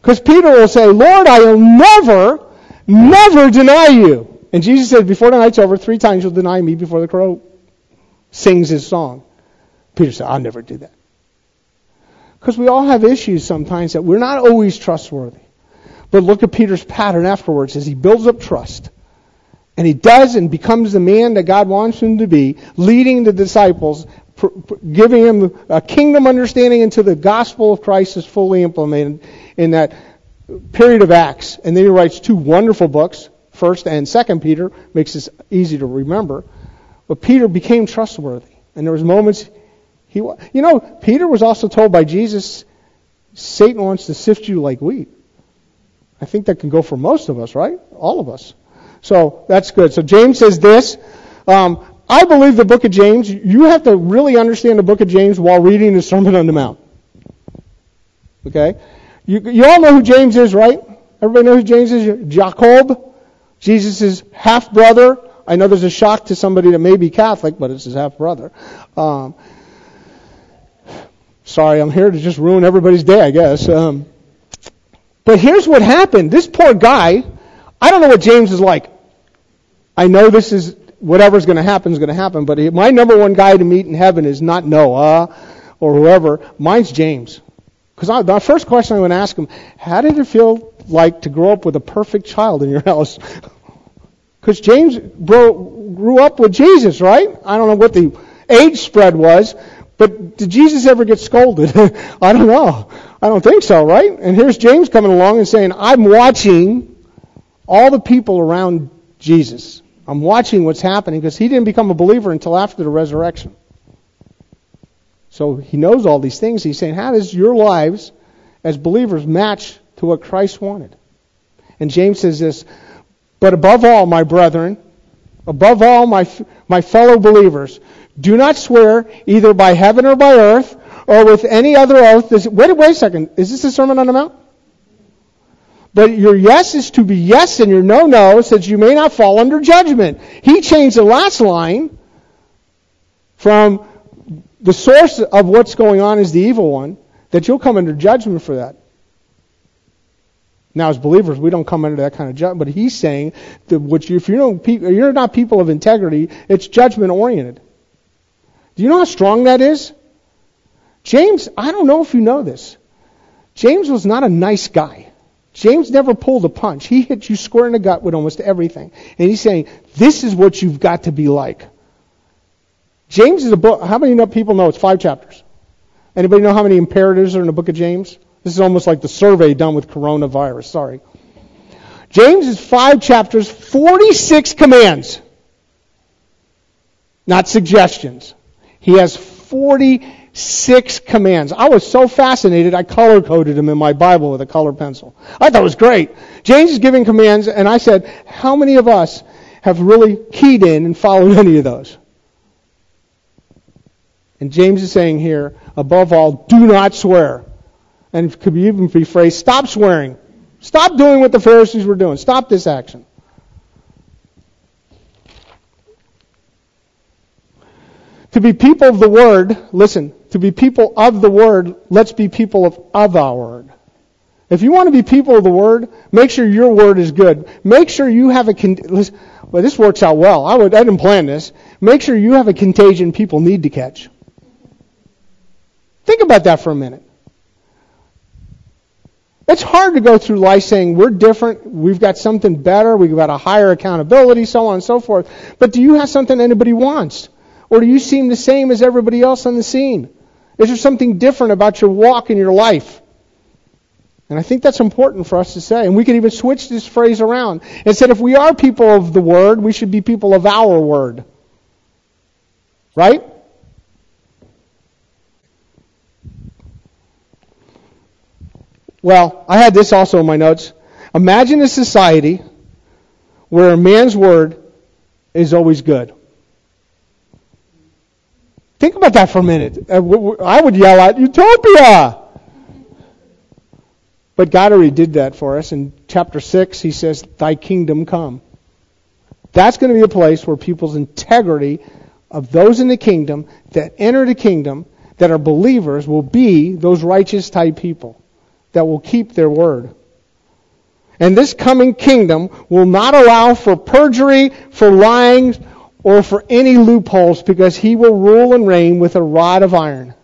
Because Peter will say, Lord, I will never, never deny you. And Jesus said, before the night's over, three times you'll deny me before the crow sings his song. Peter said, I'll never do that. Because we all have issues sometimes that we're not always trustworthy. But look at Peter's pattern afterwards as he builds up trust. And he does and becomes the man that God wants him to be, leading the disciples, giving them a kingdom understanding until the gospel of Christ is fully implemented in that period of Acts. And then he writes two wonderful books, First and Second Peter, makes this easy to remember. But Peter became trustworthy, and there was moments he, you know, Peter was also told by Jesus, Satan wants to sift you like wheat. I think that can go for most of us, right? All of us. So that's good. So James says this. Um, I believe the book of James, you have to really understand the book of James while reading the Sermon on the Mount. Okay? You, you all know who James is, right? Everybody know who James is? Jacob, Jesus' half brother. I know there's a shock to somebody that may be Catholic, but it's his half brother. Um, sorry, I'm here to just ruin everybody's day, I guess. Um, but here's what happened. This poor guy, I don't know what James is like. I know this is whatever's going to happen is going to happen, but my number one guy to meet in heaven is not Noah or whoever. Mine's James. Because the first question I'm going to ask him, how did it feel like to grow up with a perfect child in your house? Because James bro, grew up with Jesus, right? I don't know what the age spread was, but did Jesus ever get scolded? I don't know. I don't think so, right? And here's James coming along and saying, I'm watching all the people around Jesus. I'm watching what's happening because he didn't become a believer until after the resurrection. So he knows all these things. He's saying, how does your lives as believers match to what Christ wanted? And James says this, but above all, my brethren, above all, my, my fellow believers, do not swear either by heaven or by earth or with any other oath. Wait, wait a second. Is this a Sermon on the Mount? But your yes is to be yes and your no, no, that you may not fall under judgment. He changed the last line from the source of what's going on is the evil one, that you'll come under judgment for that. Now, as believers, we don't come under that kind of judgment, but he's saying that you, if you're not people of integrity, it's judgment oriented. Do you know how strong that is? James, I don't know if you know this. James was not a nice guy. James never pulled a punch. He hit you square in the gut with almost everything. And he's saying, this is what you've got to be like. James is a book. How many people know it's five chapters? Anybody know how many imperatives are in the book of James? This is almost like the survey done with coronavirus. Sorry. James is five chapters, 46 commands. Not suggestions. He has 46 commands. I was so fascinated, I color coded them in my Bible with a color pencil. I thought it was great. James is giving commands, and I said, how many of us have really keyed in and followed any of those? And James is saying here, above all, do not swear. And it could even be phrased, stop swearing. Stop doing what the Pharisees were doing. Stop this action. To be people of the Word, listen, to be people of the Word, let's be people of, of our Word. If you want to be people of the Word, make sure your Word is good. Make sure you have a, well, this works out well. I, would, I didn't plan this. Make sure you have a contagion people need to catch. Think about that for a minute. It's hard to go through life saying we're different, we've got something better, we've got a higher accountability, so on and so forth. But do you have something anybody wants? Or do you seem the same as everybody else on the scene? Is there something different about your walk in your life? And I think that's important for us to say. And we can even switch this phrase around and said if we are people of the Word, we should be people of our Word. Right? Well, I had this also in my notes. Imagine a society where a man's word is always good. Think about that for a minute. Uh, I would yell out, Utopia! But God already did that for us. In chapter 6, he says, Thy kingdom come. That's going to be a place where people's integrity of those in the kingdom that enter the kingdom that are believers will be those righteous type people that will keep their word. And this coming kingdom will not allow for perjury, for lying, or for any loopholes because he will rule and reign with a rod of iron.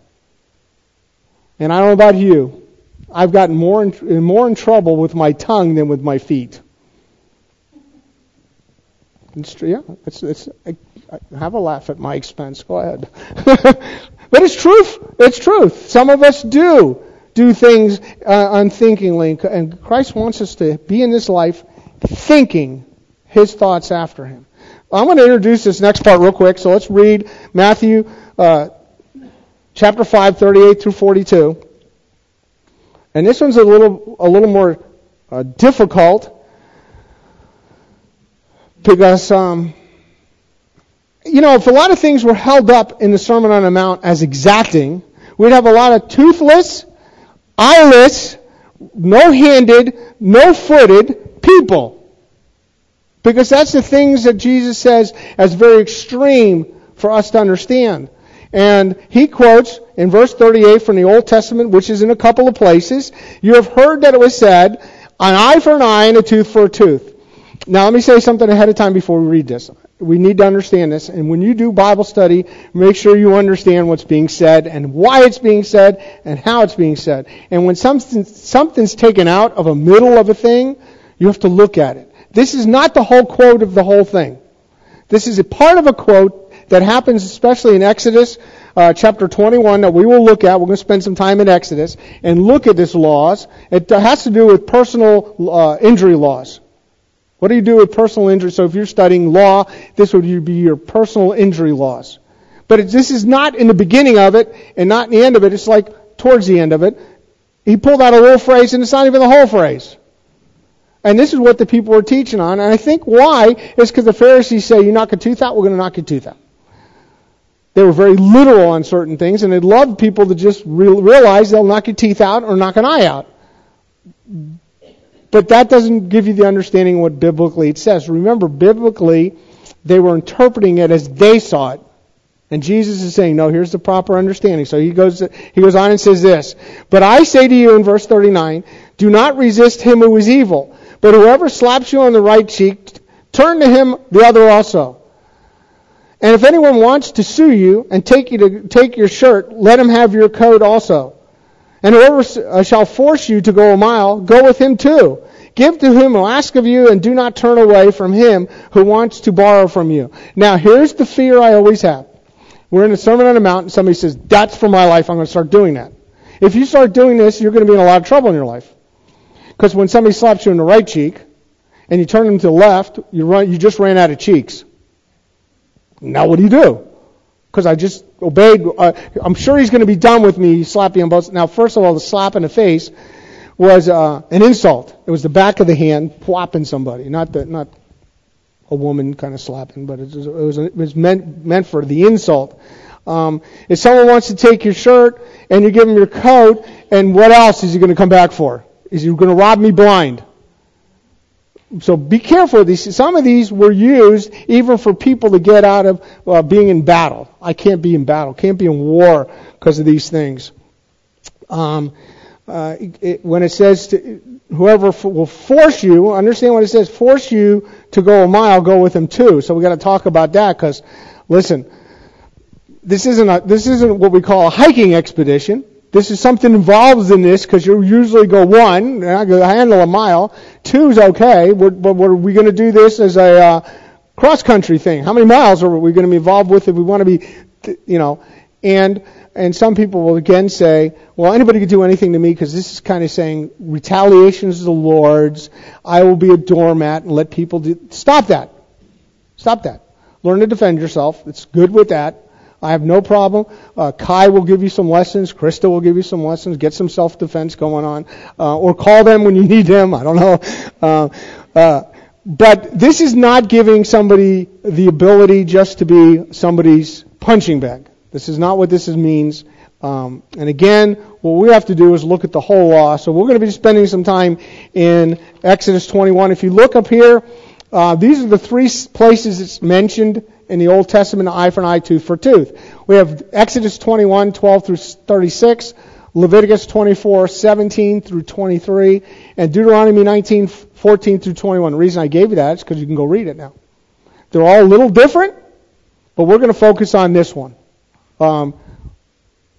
And I don't know about you. I've gotten more in, more in trouble with my tongue than with my feet. It's, yeah, it's, it's, I, I have a laugh at my expense. Go ahead. but it's truth. It's truth. Some of us do do things uh, unthinkingly, and Christ wants us to be in this life thinking His thoughts after Him. I'm going to introduce this next part real quick, so let's read Matthew uh, chapter 5, 38 through 42. And this one's a little, a little more uh, difficult because, um, you know, if a lot of things were held up in the Sermon on the Mount as exacting, we'd have a lot of toothless, eyeless, no-handed, no-footed people. Because that's the things that Jesus says as very extreme for us to understand. And he quotes in verse 38 from the Old Testament, which is in a couple of places, you have heard that it was said, an eye for an eye and a tooth for a tooth. Now let me say something ahead of time before we read this. We need to understand this. And when you do Bible study, make sure you understand what's being said and why it's being said and how it's being said. And when something, something's taken out of a middle of a thing, you have to look at it. This is not the whole quote of the whole thing. This is a part of a quote that happens especially in Exodus uh, chapter 21 that we will look at. We're going to spend some time in Exodus and look at this laws. It has to do with personal uh, injury laws. What do you do with personal injury? So if you're studying law, this would be your personal injury laws. But this is not in the beginning of it and not in the end of it. It's like towards the end of it. He pulled out a little phrase and it's not even the whole phrase. And this is what the people were teaching on. And I think why is because the Pharisees say, you knock a tooth out, we're going to knock your tooth out. They were very literal on certain things, and they loved people to just realize they'll knock your teeth out or knock an eye out. But that doesn't give you the understanding of what biblically it says. Remember, biblically, they were interpreting it as they saw it. And Jesus is saying, no, here's the proper understanding. So he goes, he goes on and says this, But I say to you in verse 39, do not resist him who is evil, but whoever slaps you on the right cheek, turn to him the other also. And if anyone wants to sue you and take you to take your shirt, let him have your coat also. And whoever uh, shall force you to go a mile, go with him too. Give to him who asks of you, and do not turn away from him who wants to borrow from you. Now, here's the fear I always have. We're in a Sermon on the Mount, and somebody says, That's for my life, I'm going to start doing that. If you start doing this, you're going to be in a lot of trouble in your life. Because when somebody slaps you in the right cheek, and you turn them to the left, you, run, you just ran out of cheeks. Now what do you do? Because I just obeyed. Uh, I'm sure he's going to be done with me slapping on both. Now, first of all, the slap in the face was uh, an insult. It was the back of the hand whopping somebody, not the not a woman kind of slapping, but it was, it was, it was meant meant for the insult. Um, if someone wants to take your shirt and you give him your coat, and what else is he going to come back for? Is he going to rob me blind? So be careful these. Some of these were used even for people to get out of uh, being in battle. I can't be in battle, can't be in war because of these things. Um, uh, it, when it says to, whoever f- will force you, understand what it says, force you to go a mile, go with him too. So we got to talk about that because, listen, this isn't a, this isn't what we call a hiking expedition. This is something involved in this because you usually go one, and I go handle a mile. Two is okay, but, but are we going to do this as a uh, cross country thing? How many miles are we going to be involved with if we want to be, you know? And and some people will again say, well, anybody could do anything to me because this is kind of saying retaliation is the Lord's. I will be a doormat and let people do. Stop that. Stop that. Learn to defend yourself. It's good with that. I have no problem. Uh, Kai will give you some lessons. Krista will give you some lessons. Get some self-defense going on, uh, or call them when you need them. I don't know. Uh, uh, but this is not giving somebody the ability just to be somebody's punching bag. This is not what this means. Um, and again, what we have to do is look at the whole law. So we're going to be spending some time in Exodus 21. If you look up here, uh, these are the three places it's mentioned in the Old Testament, eye for an eye, tooth for tooth. We have Exodus 21, 12 through 36, Leviticus 24, 17 through 23, and Deuteronomy 19, 14 through 21. The reason I gave you that is because you can go read it now. They're all a little different, but we're going to focus on this one. Um,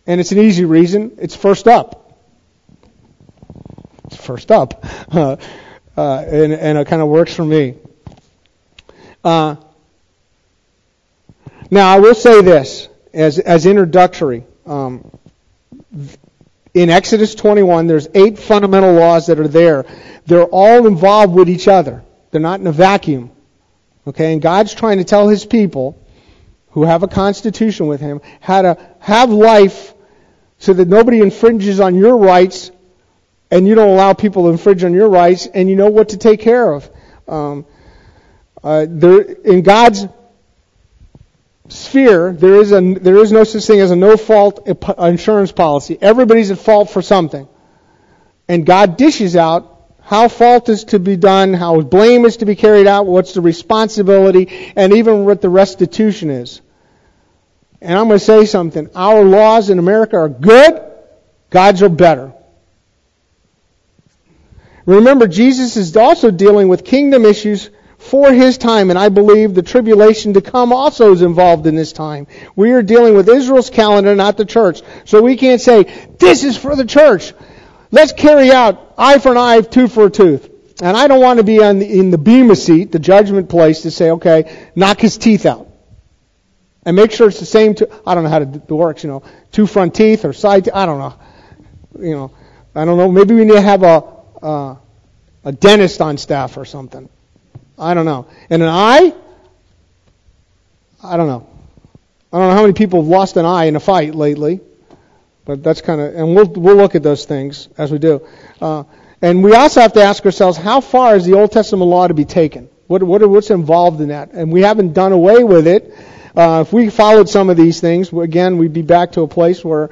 and it's an easy reason. It's first up. It's first up. Uh, uh, and, and it kind of works for me. Uh, now, I will say this as, as introductory. Um, in Exodus 21, there's eight fundamental laws that are there. They're all involved with each other. They're not in a vacuum. Okay, and God's trying to tell His people who have a constitution with Him how to have life so that nobody infringes on your rights and you don't allow people to infringe on your rights and you know what to take care of. Um, uh, there, in God's sphere, there is, a, there is no such thing as a no fault insurance policy. Everybody's at fault for something. And God dishes out how fault is to be done, how blame is to be carried out, what's the responsibility, and even what the restitution is. And I'm going to say something. Our laws in America are good, God's are better. Remember, Jesus is also dealing with kingdom issues for his time, and I believe the tribulation to come also is involved in this time. We are dealing with Israel's calendar, not the church. So we can't say, this is for the church. Let's carry out eye for an eye, tooth for a tooth. And I don't want to be the, in the bema seat, the judgment place, to say, okay, knock his teeth out. And make sure it's the same, to, I don't know how it works, you know, two front teeth or side teeth, I don't know. You know, I don't know, maybe we need to have a, uh, a dentist on staff or something. I don't know. And an eye? I don't know. I don't know how many people have lost an eye in a fight lately, but that's kind of, and we'll we'll look at those things as we do. Uh, and we also have to ask ourselves, how far is the Old Testament law to be taken? What, what what's involved in that? And we haven't done away with it. Uh, if we followed some of these things, again, we'd be back to a place where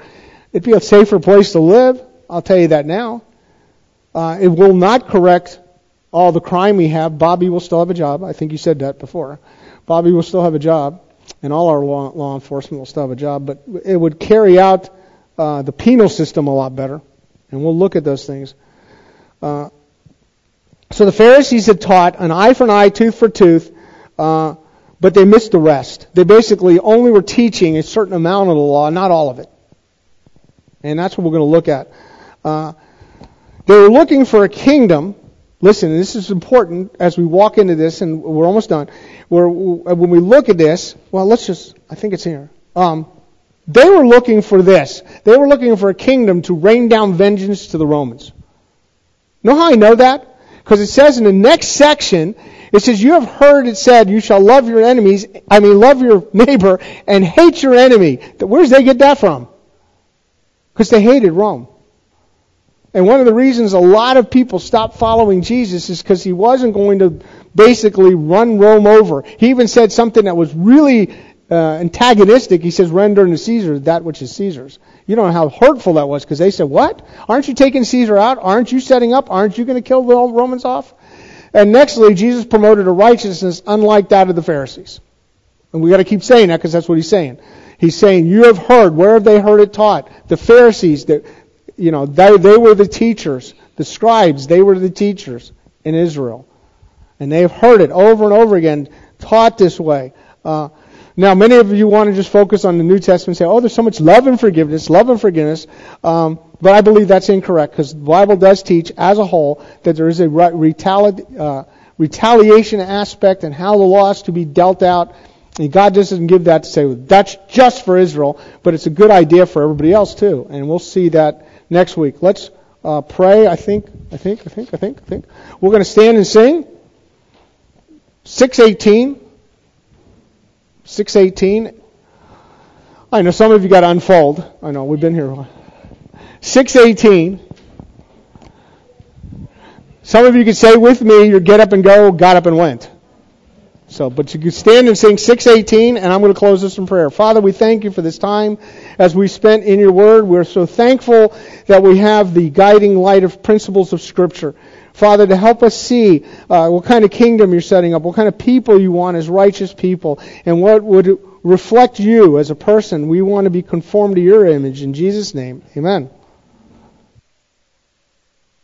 it'd be a safer place to live. I'll tell you that now. Uh, it will not correct all the crime we have, Bobby will still have a job. I think you said that before. Bobby will still have a job, and all our law, law enforcement will still have a job, but it would carry out uh, the penal system a lot better. And we'll look at those things. Uh, so the Pharisees had taught an eye for an eye, tooth for tooth, uh, but they missed the rest. They basically only were teaching a certain amount of the law, not all of it. And that's what we're going to look at. Uh, they were looking for a kingdom Listen, this is important as we walk into this, and we're almost done. When we look at this, well, let's just, I think it's here. Um, they were looking for this. They were looking for a kingdom to rain down vengeance to the Romans. Know how I know that? Because it says in the next section, it says, You have heard it said, You shall love your enemies, I mean, love your neighbor and hate your enemy. Where does they get that from? Because they hated Rome. And one of the reasons a lot of people stopped following Jesus is because he wasn't going to basically run Rome over. He even said something that was really uh, antagonistic. He says, render to Caesar that which is Caesar's. You don't know how hurtful that was because they said, what? Aren't you taking Caesar out? Aren't you setting up? Aren't you going to kill the Romans off? And nextly, Jesus promoted a righteousness unlike that of the Pharisees. And we got to keep saying that because that's what he's saying. He's saying, you have heard. Where have they heard it taught? The Pharisees, that, you know, they, they were the teachers. The scribes, they were the teachers in Israel. And they have heard it over and over again, taught this way. Uh, now, many of you want to just focus on the New Testament and say, oh, there's so much love and forgiveness, love and forgiveness. Um, but I believe that's incorrect because the Bible does teach as a whole that there is a retali- uh, retaliation aspect and how the law is to be dealt out. And God doesn't give that to say well, that's just for Israel, but it's a good idea for everybody else too. And we'll see that next week. Let's uh, pray. I think, I think, I think, I think, I think. We're going to stand and sing. 618. 618. I know some of you got to unfold. I know, we've been here. 618. Some of you could say with me, your get up and go, got up and went. So, but you can stand and sing 618, and I'm going to close this in prayer. Father, we thank you for this time as we spent in your word. We're so thankful that we have the guiding light of principles of Scripture. Father, to help us see uh, what kind of kingdom you're setting up, what kind of people you want as righteous people, and what would reflect you as a person. We want to be conformed to your image. In Jesus' name, amen.